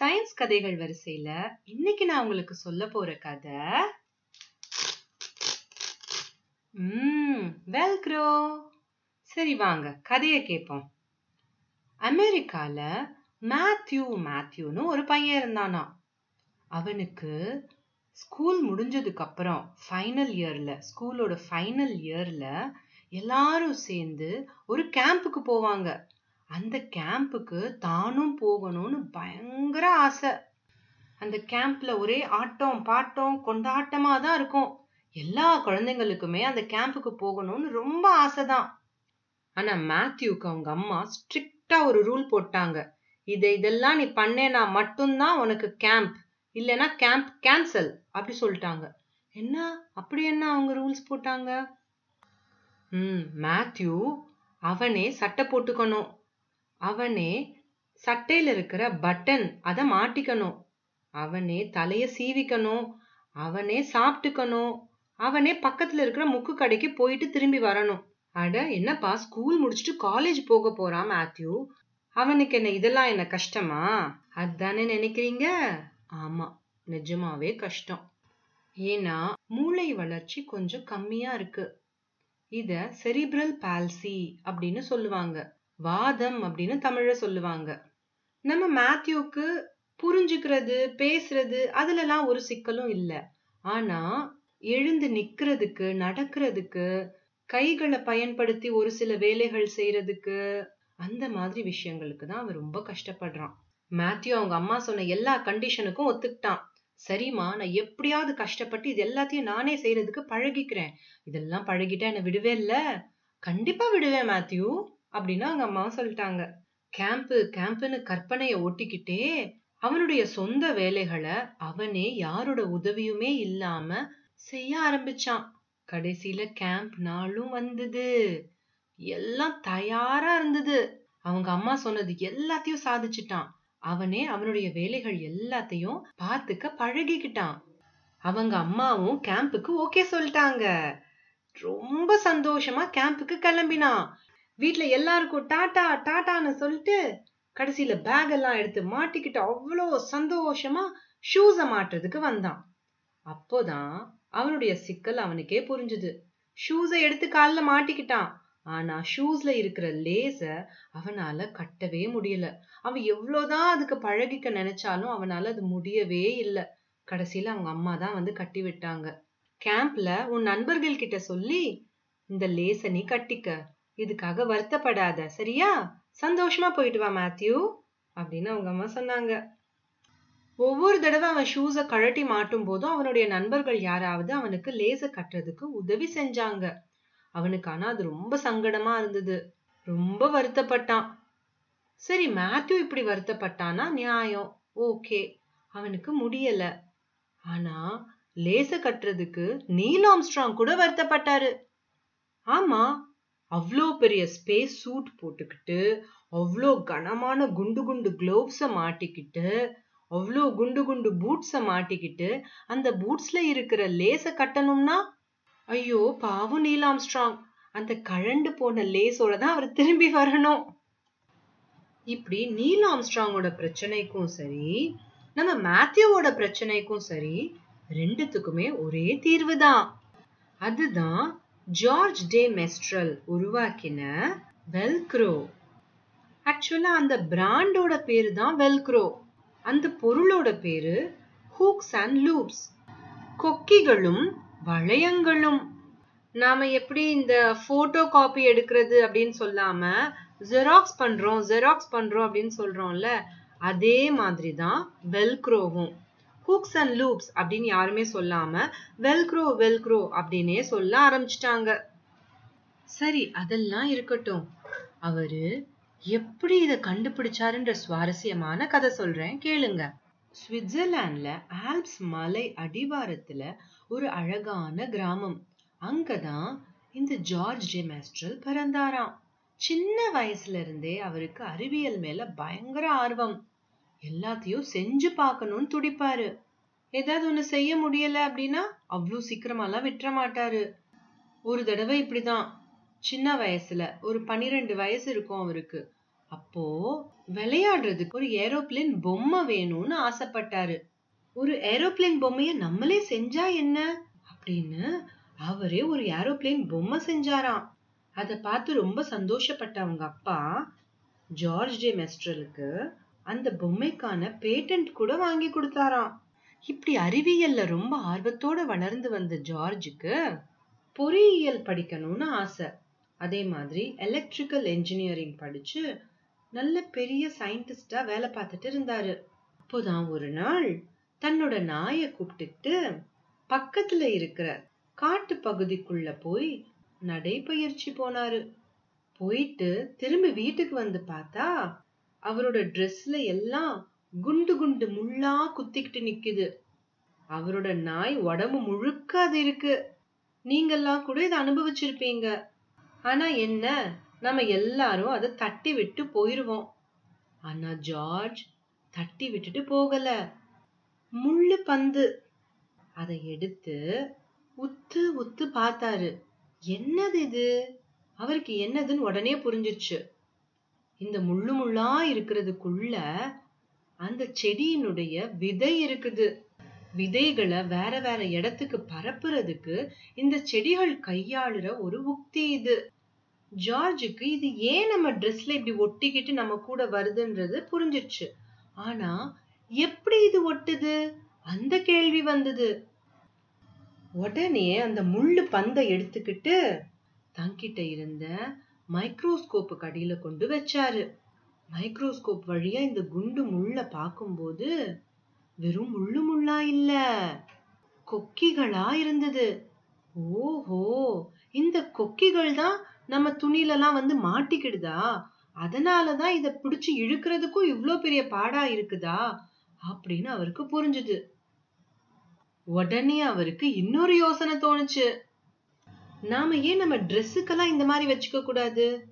Science கதைகள் வரிசையில இன்னைக்கு நான் உங்களுக்கு சொல்ல போற கதை ம் வெல்க்ரோ சரி வாங்க கதையை கேட்போம் அமெரிக்கால மேத்யூ மேத்யூன்னு ஒரு பையன் இருந்தானா. அவனுக்கு ஸ்கூல் முடிஞ்சதுக்கு அப்புறம் ஃபைனல் இயர்ல ஸ்கூலோட ஃபைனல் இயர்ல எல்லாரும் சேர்ந்து ஒரு கேம்புக்கு போவாங்க. அந்த கேம்புக்கு தானும் போகணும்னு பயங்கர ஆசை. அந்த கேம்ப்ல ஒரே ஆட்டம் பாட்டம் கொண்டாட்டமா தான் இருக்கும். எல்லா குழந்தைங்களுக்குமே அந்த கேம்புக்கு போகணும்னு ரொம்ப ஆசை தான். ஆனா மேத்யூக்கு அவங்க அம்மா ஸ்ட்ரிக்டா ஒரு ரூல் போட்டாங்க. இதை இதெல்லாம் நீ பண்ணேனா மட்டும்தான் உனக்கு கேம்ப் இல்லைன்னா கேம்ப் கேன்சல் அப்படி சொல்லிட்டாங்க. என்ன? அப்படி என்ன அவங்க ரூல்ஸ் போட்டாங்க? ம் மேத்யூ அவனே சட்டை போட்டுக்கணும். அவனே சட்டையில இருக்கிற பட்டன் அதை மாட்டிக்கணும். அவனே தலைய சீவிக்கணும். அவனே சாப்பிட்டுக்கணும். அவனே பக்கத்துல இருக்கிற முக்கு கடைக்கு போயிட்டு திரும்பி வரணும். அட என்னப்பா ஸ்கூல் முடிச்சுட்டு காலேஜ் போக போறான் மேத்யூ அவனுக்கு என்ன இதெல்லாம் என்ன கஷ்டமா? அதானே நினைக்கிறீங்க? ஆமா நிஜமாவே கஷ்டம். ஏன்னா மூளை வளர்ச்சி கொஞ்சம் கம்மியா இருக்கு. இத செரிப்ரல் பால்சி அப்படின்னு சொல்லுவாங்க. வாதம் அப்படின்னு தமிழ்ல சொல்லுவாங்க. நம்ம மேத்யூக்கு புரிஞ்சுக்கிறது பேசுறது அதுலலாம் ஒரு சிக்கலும் இல்லை. ஆனா எழுந்து நிக்கிறதுக்கு நடக்கிறதுக்கு கைகளை பயன்படுத்தி ஒரு சில வேலைகள் செய்யறதுக்கு அந்த மாதிரி விஷயங்களுக்கு தான் அவன் ரொம்ப கஷ்டப்படுறான். மேத்யூ அவங்க அம்மா சொன்ன எல்லா கண்டிஷனுக்கும் ஒத்துக்கிட்டான். சரிம்மா நான் எப்படியாவது கஷ்டப்பட்டு இது எல்லாத்தையும் நானே செய்யறதுக்கு பழகிக்கிறேன். இதெல்லாம் பழகிட்டா என்ன விடுவே இல்ல. கண்டிப்பா விடுவேன் மேத்யூ. அப்படின்னு அவங்க அம்மாவும் சொல்லிட்டாங்க. கேம்ப்பு கேம்ப்னு கற்பனைய ஒட்டிக்கிட்டே அவனுடைய சொந்த வேலைகளை அவனே யாரோட உதவியுமே இல்லாம செய்ய ஆரம்பிச்சான். கடைசியில கேம்ப் நாளும் வந்தது. எல்லாம் தயாரா இருந்தது. அவங்க அம்மா சொன்னது எல்லாத்தையும் சாதிச்சிட்டான். அவனே அவனுடைய வேலைகள் எல்லாத்தையும் பார்த்துக்க பழகிக்கிட்டான். அவங்க அம்மாவும் கேம்புக்கு ஓகே சொல்லிட்டாங்க. ரொம்ப சந்தோஷமா கேம்புக்கு கிளம்பினான். வீட்டுல எல்லாருக்கும் டாட்டா டாட்டான்னு சொல்லிட்டு கடைசியில பேக் எல்லாம் எடுத்து மாட்டிக்கிட்டு அவ்வளோ சந்தோஷமா ஷூஸ மாட்டுறதுக்கு வந்தான். அப்போதான் அவனுடைய சிக்கல் அவனுக்கே புரிஞ்சுது. ஷூஸை எடுத்து காலில் மாட்டிக்கிட்டான். ஆனா ஷூஸ்ல இருக்கிற லேஸ அவனால கட்டவே முடியல. அவன் எவ்வளோதான் அதுக்கு பழகிக்க நினைச்சாலும் அவனால அது முடியவே இல்லை. கடைசியில அவங்க அம்மா தான் வந்து கட்டி விட்டாங்க. கேம்ப்ல உன் நண்பர்கள் கிட்ட சொல்லி இந்த லேச நீ கட்டிக்க. இதுக்காக வருத்தப்படாத சரியா? சந்தோஷமா போயிட்டு வா மேத்யூ அப்படின்னு அவங்க அம்மா சொன்னாங்க. ஒவ்வொரு தடவை அவன் ஷூஸை கழட்டி மாட்டும் போதும் அவனுடைய நண்பர்கள் யாராவது அவனுக்கு லேச கட்டுறதுக்கு உதவி செஞ்சாங்க. அவனுக்கு ஆனா அது ரொம்ப சங்கடமா இருந்தது. ரொம்ப வருத்தப்பட்டான். சரி மேத்யூ இப்படி வருத்தப்பட்டானா? நியாயம். ஓகே. அவனுக்கு முடியல. ஆனா லேச கட்டுறதுக்கு நீல் ஆம்ஸ்ட்ராங் கூட வருத்தப்பட்டாரு. ஆமா அவ்வளோ பெரிய ஸ்பேஸ் சூட் போட்டுக்கிட்டு அவ்வளோ கனமான குண்டு குண்டு க்ளோவ்ஸை மாட்டிக்கிட்டு அவ்வளோ குண்டு குண்டு பூட்ஸை மாட்டிக்கிட்டு அந்த பூட்ஸ்ல இருக்கிற லேஸை கட்டணும்னா? ஐயோ பாவம் நீல் ஆம்ஸ்ட்ராங். அந்த கழண்டு போன லேஸோட தான் அவர் திரும்பி வரணும். இப்படி நீல் ஆம்ஸ்ட்ராங்கோட பிரச்சனைக்கும் சரி நம்ம மேத்யூவோட பிரச்சனைக்கும் சரி ரெண்டுத்துக்குமே ஒரே தீர்வு தான். அதுதான் ஜார்ஜ் டே மெஸ்ட்ரல் உருவாக்கின வெல்க்ரோ. ஆக்சுவலா அந்த பிராண்டோட பேரு தான் வெல்க்ரோ. அந்த பொருளோட பேரு ஹூக்ஸ் அண்ட் லூப்ஸ். கொக்கிகளும் வளையங்களும். நாம எப்படி இந்த போட்டோ காப்பி எடுக்கிறது அப்படின்னு சொல்லாம ஜெராக்ஸ் பண்றோம் ஜெராக்ஸ் பண்றோம் அப்படின்னு சொல்றோம்ல அதே மாதிரி தான் வெல்க்ரோவும். ஹூக்ஸ் அண்ட் லூப்ஸ் அப்படின்னு யாருமே சொல்லாம வெல்க்ரோ வெல்க்ரோ அப்படின்னே சொல்ல ஆரம்பிச்சிட்டாங்க. சரி அதெல்லாம் இருக்கட்டும். அவரு எப்படி இதை கண்டுபிடிச்சாருன்ற சுவாரஸ்யமான கதை சொல்றேன் கேளுங்க. சுவிட்சர்லாண்ட்ல ஆல்ப்ஸ் மலை அடிவாரத்துல ஒரு அழகான கிராமம். அங்கதான் இந்த ஜார்ஜ் டே பிறந்தாராம். சின்ன வயசுல இருந்தே அவருக்கு அறிவியல் மேல பயங்கர ஆர்வம். எல்லாத்தையும் செஞ்சு பார்க்கணும்னு துடிப்பாரு. ஏதாவது ஒன்று செய்ய முடியல அப்படின்னா அவ்வளோ சீக்கிரமாலாம் விட்டுற மாட்டாரு. ஒரு தடவை இப்படிதான். சின்ன வயசுல ஒரு பன்னிரெண்டு வயசு இருக்கும் அவருக்கு. அப்போ விளையாடுறதுக்கு ஒரு ஏரோப்ளேன் பொம்மை வேணும்னு ஆசைப்பட்டாரு. ஒரு ஏரோப்ளேன் பொம்மைய நம்மளே செஞ்சா என்ன? அப்படின்னு அவரே ஒரு ஏரோப்ளேன் பொம்மை செஞ்சாராம். அதை பார்த்து ரொம்ப சந்தோஷப்பட்ட அவங்க அப்பா ஜார்ஜ் டே மெஸ்ட்ரலுக்கு அந்த பொம்மைக்கான பேட்டன்ட் கூட வாங்கி கொடுத்தாராம். இப்படி அறிவியல்ல ரொம்ப ஆர்வத்தோட வளர்ந்து வந்த ஜார்ஜுக்கு பொறியியல் படிக்கணும்னு ஆசை. அதே மாதிரி எலக்ட்ரிக்கல் என்ஜினியரிங் படிச்சு நல்ல பெரிய சயின்டிஸ்டா வேலை பார்த்துட்டு இருந்தாரு. அப்போதான் ஒரு நாள் தன்னோட நாயை கூப்பிட்டுக்கிட்டு பக்கத்துல இருக்கிற காட்டு பகுதிக்குள்ள போய் நடைப்பயிற்சி போனாரு. போயிட்டு திரும்பி வீட்டுக்கு வந்து பார்த்தா அவரோட ட்ரெஸ்ல எல்லாம் குண்டு குண்டு முள்ளா குத்திக்கிட்டு நிக்குது. அவரோட நாய் உடம்பு முழுக்க அது இருக்கு. நீங்கெல்லாம் கூட இதை அனுபவிச்சிருப்பீங்க. ஆனா என்ன? நம்ம எல்லாரும் அதை தட்டி விட்டு போயிருவோம். ஆனா ஜார்ஜ் தட்டி விட்டுட்டு போகல. முள்ளு பந்து. அதை எடுத்து உத்து உத்து பார்த்தாரு. என்னது இது? அவருக்கு என்னதுன்னு உடனே புரிஞ்சிருச்சு. இந்த முள்ளு முள்ளா இருக்கிறதுக்குள்ள அந்த செடியினுடைய விதை இருக்குது. விதைகளை வேற வேற இடத்துக்கு பரப்புறதுக்கு இந்த செடிகள் கையாளுற ஒரு உக்தி இது. ஜார்ஜுக்கு இது ஏன் நம்ம ட்ரெஸ்ல இப்படி ஒட்டிக்கிட்டு நம்ம கூட வருதுன்றது புரிஞ்சிருச்சு. ஆனா எப்படி இது ஒட்டுது? அந்த கேள்வி வந்தது. உடனே அந்த முள்ளு பந்தை எடுத்துக்கிட்டு தங்கிட்ட இருந்த மைக்ரோஸ்கோப்பு கடியில கொண்டு வச்சாரு. மைக்ரோஸ்கோப் வழியா இந்த குண்டு முள்ள பார்க்கும்போது வெறும் முள்ளு முள்ளா இல்ல. கொக்கிகளா இருந்தது. ஓஹோ இந்த கொக்கிகள் தான் நம்ம துணிலலாம் வந்து மாட்டிக்கிடுதா? அதனாலதான் இத பிடிச்சு இழுக்கிறதுக்கும் இவ்ளோ பெரிய பாடா இருக்குதா? அப்படின்னு அவருக்கு புரிஞ்சுது. உடனே அவருக்கு இன்னொரு யோசனை தோணுச்சு. நாம ஏன் நம்ம ட்ரெஸ்ஸுக்கெல்லாம் இந்த மாதிரி வச்சுக்க கூடாது?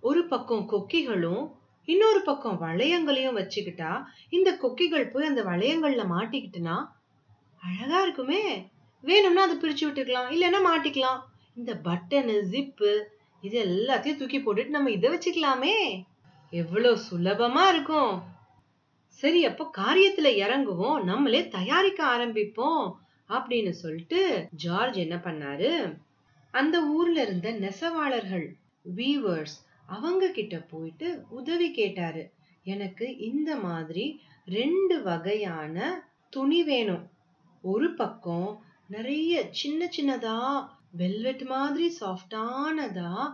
ஒரு பக்கம் கொக்கிகளும் இன்னொரு பக்கம் வளையங்களையும் வச்சுக்கிட்டா இந்த கொக்கிகள் போய் அந்த வளையங்கள்ல மாட்டிக்கிட்டுனா அழகா இருக்குமே. வேணும்னா அதை பிரிச்சு விட்டுக்கலாம் இல்லைன்னா மாட்டிக்கலாம். இந்த பட்டனு ஜிப்பு இது எல்லாத்தையும் தூக்கி போட்டுட்டு நம்ம இதை வச்சுக்கலாமே. எவ்வளவு சுலபமா இருக்கும். சரி அப்போ காரியத்துல இறங்குவோம் நம்மளே தயாரிக்க ஆரம்பிப்போம் அப்படின்னு சொல்லிட்டு ஜார்ஜ் என்ன பண்ணாரு? அந்த ஊர்ல இருந்த நெசவாளர்கள் வீவர்ஸ் அவங்க கிட்ட போயிட்டு உதவி கேட்டாரு. எனக்கு இந்த மாதிரி ரெண்டு வகையான துணி வேணும். ஒரு பக்கம் நிறைய சின்ன சின்னதா வெல்வெட் மாதிரி சாஃப்டானதா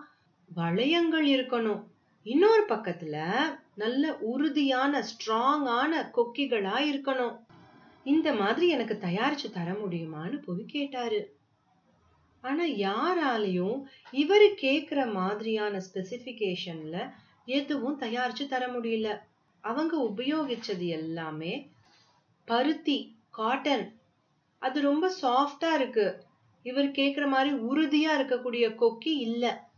வளையங்கள் இருக்கணும். இன்னொரு பக்கத்துல நல்ல உறுதியான ஸ்ட்ராங்கான கொக்கிகளா இருக்கணும். இந்த மாதிரி எனக்கு தயாரிச்சு தர முடியுமான்னு போய் கேட்டாரு. ஆனா யாராலையும் இவரு கேக்குற மாதிரியான ஸ்பெசிஃபிகேஷன்ல எதுவும் தயாரிச்சு தர முடியல. அவங்க உபயோகிச்சது எல்லாமே பருத்தி காட்டன் அது ரொம்ப சாஃப்டா இருக்கு. இவர் கேக்குற மாதிரி உறுதியா இருக்கக்கூடிய கொக்கி இல்ல.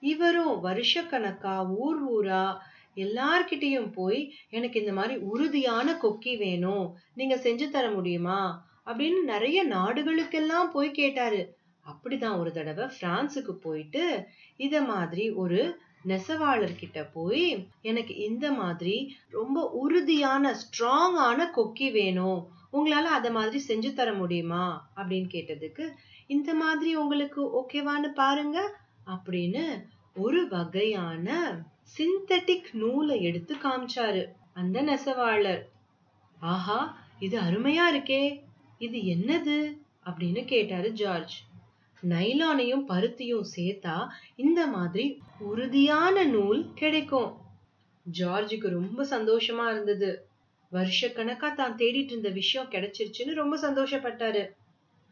இவரும் வருஷக்கணக்கா ஊர் ஊரா எல்லார்கிட்டயும் போய் எனக்கு இந்த மாதிரி உறுதியான கொக்கி வேணும். நீங்க செஞ்சு தர முடியுமா? அப்படின்னு நிறைய நாடுகளுக்கெல்லாம் போய் கேட்டாரு. அப்படிதான் ஒரு தடவை பிரான்சுக்கு போயிட்டு இத மாதிரி ஒரு நெசவாளர்கிட்ட போய் எனக்கு இந்த மாதிரி ரொம்ப உறுதியான ஸ்ட்ராங்கான கொக்கி வேணும். உங்களால அத மாதிரி செஞ்சு தர முடியுமா? அப்படின்னு கேட்டதுக்கு இந்த மாதிரி உங்களுக்கு ஓகேவான்னு பாருங்க. அப்படின்னு ஒரு வகையான சிந்தட்டிக் நூலை எடுத்து காமிச்சாரு அந்த நெசவாளர். ஆஹா இது அருமையா இருக்கே. இது என்னது? அப்படின்னு கேட்டாரு ஜார்ஜ். நைலானையும் பருத்தியும் சேர்த்தா இந்த மாதிரி உறுதியான நூல் கிடைக்கும். ஜார்ஜுக்கு ரொம்ப சந்தோஷமா இருந்தது. வருஷக்கணக்கா தான் தேடிட்டு இருந்த விஷயம் கிடைச்சிருச்சுன்னு ரொம்ப சந்தோஷப்பட்டாரு.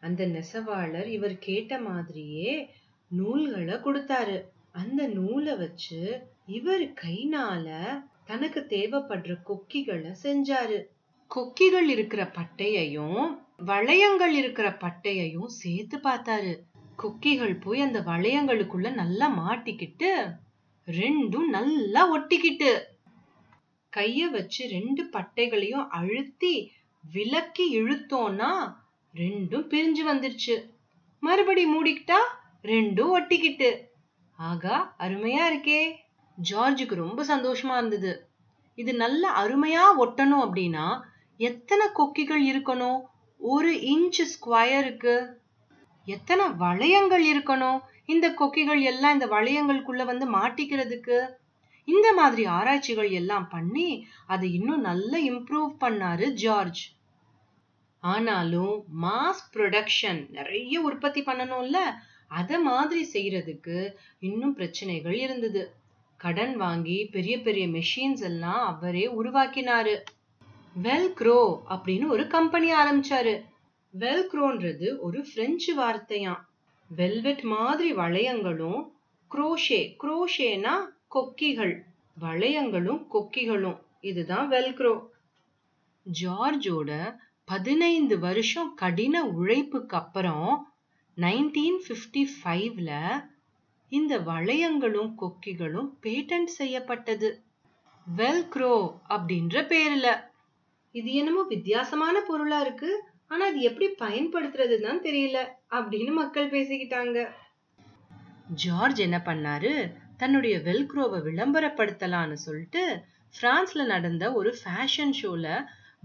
அந்த நெசவாளர் இவர் கேட்ட மாதிரியே நூல்களை கொடுத்தாரு. அந்த நூலை வச்சு இவர் கைனால தனக்கு தேவைப்படுற கொக்கிகளை செஞ்சாரு. கொக்கிகள் இருக்கிற பட்டையையும் வளையங்கள் இருக்கிற பட்டையையும் சேர்த்து பார்த்தாரு. கொக்கிகள் போய் அந்த வளையங்களுக்குள்ள நல்லா மாட்டிக்கிட்டு ரெண்டும் நல்லா ஒட்டிக்கிட்டு கைய வச்சு ரெண்டு பட்டைகளையும் அழுத்தி விலக்கி இழுத்தோம்னா ரெண்டும் பிரிஞ்சு வந்துருச்சு. மறுபடி மூடிக்கிட்டா ரெண்டும் ஒட்டிக்கிட்டு. ஆகா அருமையா இருக்கே. ஜார்ஜுக்கு ரொம்ப சந்தோஷமா இருந்தது. இது நல்ல அருமையா ஒட்டணும் அப்படின்னா எத்தனை கொக்கிகள் இருக்கணும்? ஒரு இன்ச் ஸ்கொயருக்கு. எத்தனை வளையங்கள் இருக்கணும்? இந்த கொக்கிகள் எல்லாம் இந்த வளையங்களுக்குள்ள வந்து மாட்டிக்கிறதுக்கு? இந்த மாதிரி ஆராய்ச்சிகள் எல்லாம் பண்ணி அதை இன்னும் நல்லா இம்ப்ரூவ் பண்ணாரு ஜார்ஜ். ஆனாலும் மாஸ் ப்ரொடக்ஷன் நிறைய உற்பத்தி பண்ணணும்ல? அதை மாதிரி செய்யறதுக்கு இன்னும் பிரச்சனைகள் இருந்தது. கடன் வாங்கி பெரிய பெரிய மெஷின்ஸ் எல்லாம் அவரே உருவாக்கினாரு. வெல்க்ரோ அப்படின்னு ஒரு கம்பெனி ஆரம்பிச்சாரு. வெல்க்ரோன்றது ஒரு பிரெஞ்சு வார்த்தையாம். வெல்வெட் மாதிரி வளையங்களும் குரோஷே குரோஷேனா கொக்கிகள். வளையங்களும் கொக்கிகளும். இதுதான் வெல்க்ரோ ஜார்ஜோட பதினைந்து வருஷம் கடின உழைப்புக்கு அப்புறம் நைன்டீன் ஃபிஃப்டி ஃபைவ்ல இந்த வளையங்களும் கொக்கிகளும் பேட்டன்ட் செய்யப்பட்டது. வெல்க்ரோ அப்படின்ற பேர்ல. இது என்னமோ வித்தியாசமான பொருளா இருக்கு. ஆனா அது எப்படி பயன்படுத்துறதுன்னு தெரியல அப்படின்னு மக்கள் பேசிக்கிட்டாங்க. ஜார்ஜ் என்ன பண்ணாரு? தன்னுடைய வெல்க்ரோவை விளம்பரப்படுத்தலாம்னு சொல்லிட்டு பிரான்ஸ்ல நடந்த ஒரு ஃபேஷன் ஷோல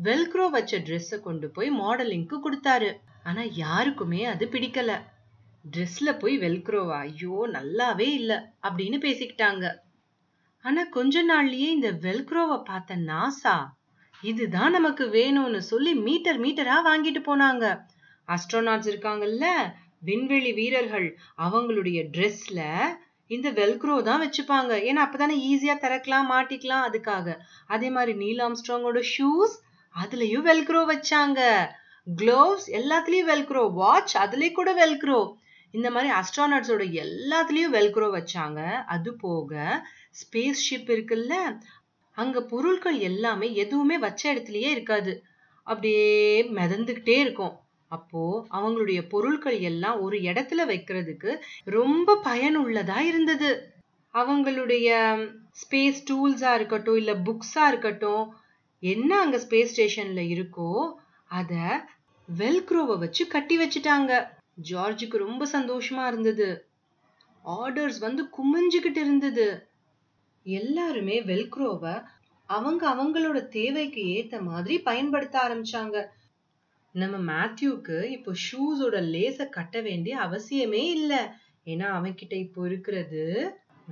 வெல்க்ரோ வச்ச ட்ரெஸ்ஸை கொண்டு போய் மாடலிங்க்கு கொடுத்தாரு. ஆனா யாருக்குமே அது பிடிக்கல. ட்ரெஸ்ல போய் வெல்க்ரோவா? ஐயோ நல்லாவே இல்ல அப்படின்னு பேசிக்கிட்டாங்க. ஆனா கொஞ்ச நாள்லயே இந்த வெல்க்ரோவை பார்த்த நாசா இதுதான் நமக்கு வேணும்னு சொல்லி மீட்டர் மீட்டரா வாங்கிட்டு போனாங்க. அஸ்ட்ரோநாட்ஸ் இருக்காங்கல்ல விண்வெளி வீரர்கள் அவங்களுடைய ட்ரெஸ்ல இந்த வெல்க்ரோ தான் வச்சுப்பாங்க. ஏன்னா அப்பதானே ஈஸியா திறக்கலாம் மாட்டிக்கலாம் அதுக்காக. அதே மாதிரி நீல் ஆம்ஸ்ட்ராங்கோட ஷூஸ் அதுலயும் வெல்க்ரோ வச்சாங்க. க்ளோவ்ஸ் எல்லாத்துலயும் வெல்க்ரோ வாட்ச் அதுலயும் கூட வெல்க்ரோ இந்த மாதிரி அஸ்ட்ரானட்ஸோட எல்லாத்துலயும் வெல்க்ரோ வச்சாங்க. அது போக ஸ்பேஸ் ஷிப் இருக்குல்ல அங்க பொருட்கள் எல்லாமே எதுவுமே வச்ச இடத்துலயே இருக்காது. அப்படியே மிதந்துகிட்டே இருக்கும். அப்போ அவங்களுடைய பொருட்கள் எல்லாம் ஒரு இடத்துல வைக்கிறதுக்கு ரொம்ப பயனுள்ளதா இருந்தது. அவங்களுடைய ஸ்பேஸ் டூல்ஸா இருக்கட்டும் இல்ல புக்ஸா இருக்கட்டும் என்ன அங்க ஸ்பேஸ் ஸ்டேஷன்ல இருக்கோ அத வெல்க்ரோவை வச்சு கட்டி வச்சுட்டாங்க. ஜார்ஜுக்கு ரொம்ப சந்தோஷமா இருந்தது. ஆர்டர்ஸ் வந்து குமிஞ்சுக்கிட்டு இருந்தது. எல்லாருமே வெல்க்ரோவை அவங்க அவங்களோட தேவைக்கு ஏத்த மாதிரி பயன்படுத்த ஆரம்பிச்சாங்க. நம்ம மேத்யூக்கு இப்போ ஷூஸோட லேஸை கட்ட வேண்டிய அவசியமே இல்லை. ஏன்னா அவன்கிட்ட இப்போ இருக்கிறது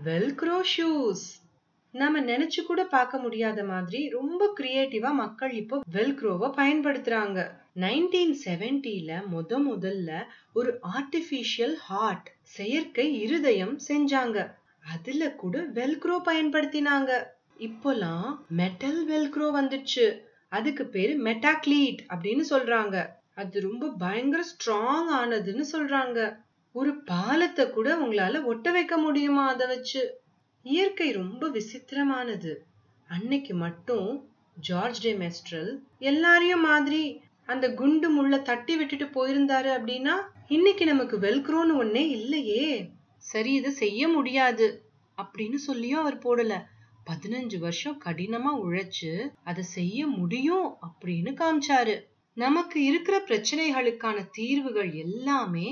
வெல்க்ரோ ஷூஸ் நம்ம நினைச்சு கூட பார்க்க முடியாத மாதிரி ரொம்ப கிரியேட்டிவா மக்கள் இப்போ வெல்க்ரோவை பயன்படுத்துறாங்க. நைன்டீன் செவன்டில முத முதல்ல ஒரு ஆர்டிபிஷியல் ஹார்ட் செயற்கை இருதயம் செஞ்சாங்க. அதுல கூட வெல்க்ரோ பயன்படுத்தினாங்க. இப்போலாம் மெட்டல் வெல்க்ரோ வந்துடுச்சு. அதுக்கு பேரு மெட்டாக்ளீட் அப்படின்னு சொல்றாங்க. அது ரொம்ப பயங்கர ஸ்ட்ராங் ஆனதுன்னு சொல்றாங்க. ஒரு பாலத்தை கூட உங்களால ஒட்ட வைக்க முடியுமா அதை வச்சு? இயற்கை ரொம்ப விசித்திரமானது. அன்னைக்கு மட்டும் ஜார்ஜ் டே மெஸ்ட்ரல் எல்லாரையும் மாதிரி அந்த குண்டு முள்ள தட்டி விட்டுட்டு போயிருந்தாரு அப்படின்னா இன்னைக்கு நமக்கு வெல்க்ரோன்னு ஒன்னே இல்லையே. சரி இதை செய்ய முடியாது அப்படின்னு சொல்லியும் அவர் போடல. பதினஞ்சு வருஷம் கடினமா உழைச்சு அதை செய்ய முடியும் அப்படின்னு காமிச்சாரு. நமக்கு இருக்கிற பிரச்சனைகளுக்கான தீர்வுகள் எல்லாமே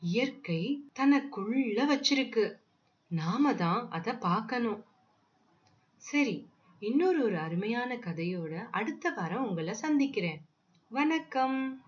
இயற்கை தனக்குள்ள வச்சிருக்கு. நாம தான் அதை பார்க்கணும். சரி இன்னொரு ஒரு அருமையான கதையோட அடுத்த வாரம் உங்களை சந்திக்கிறேன். வணக்கம்.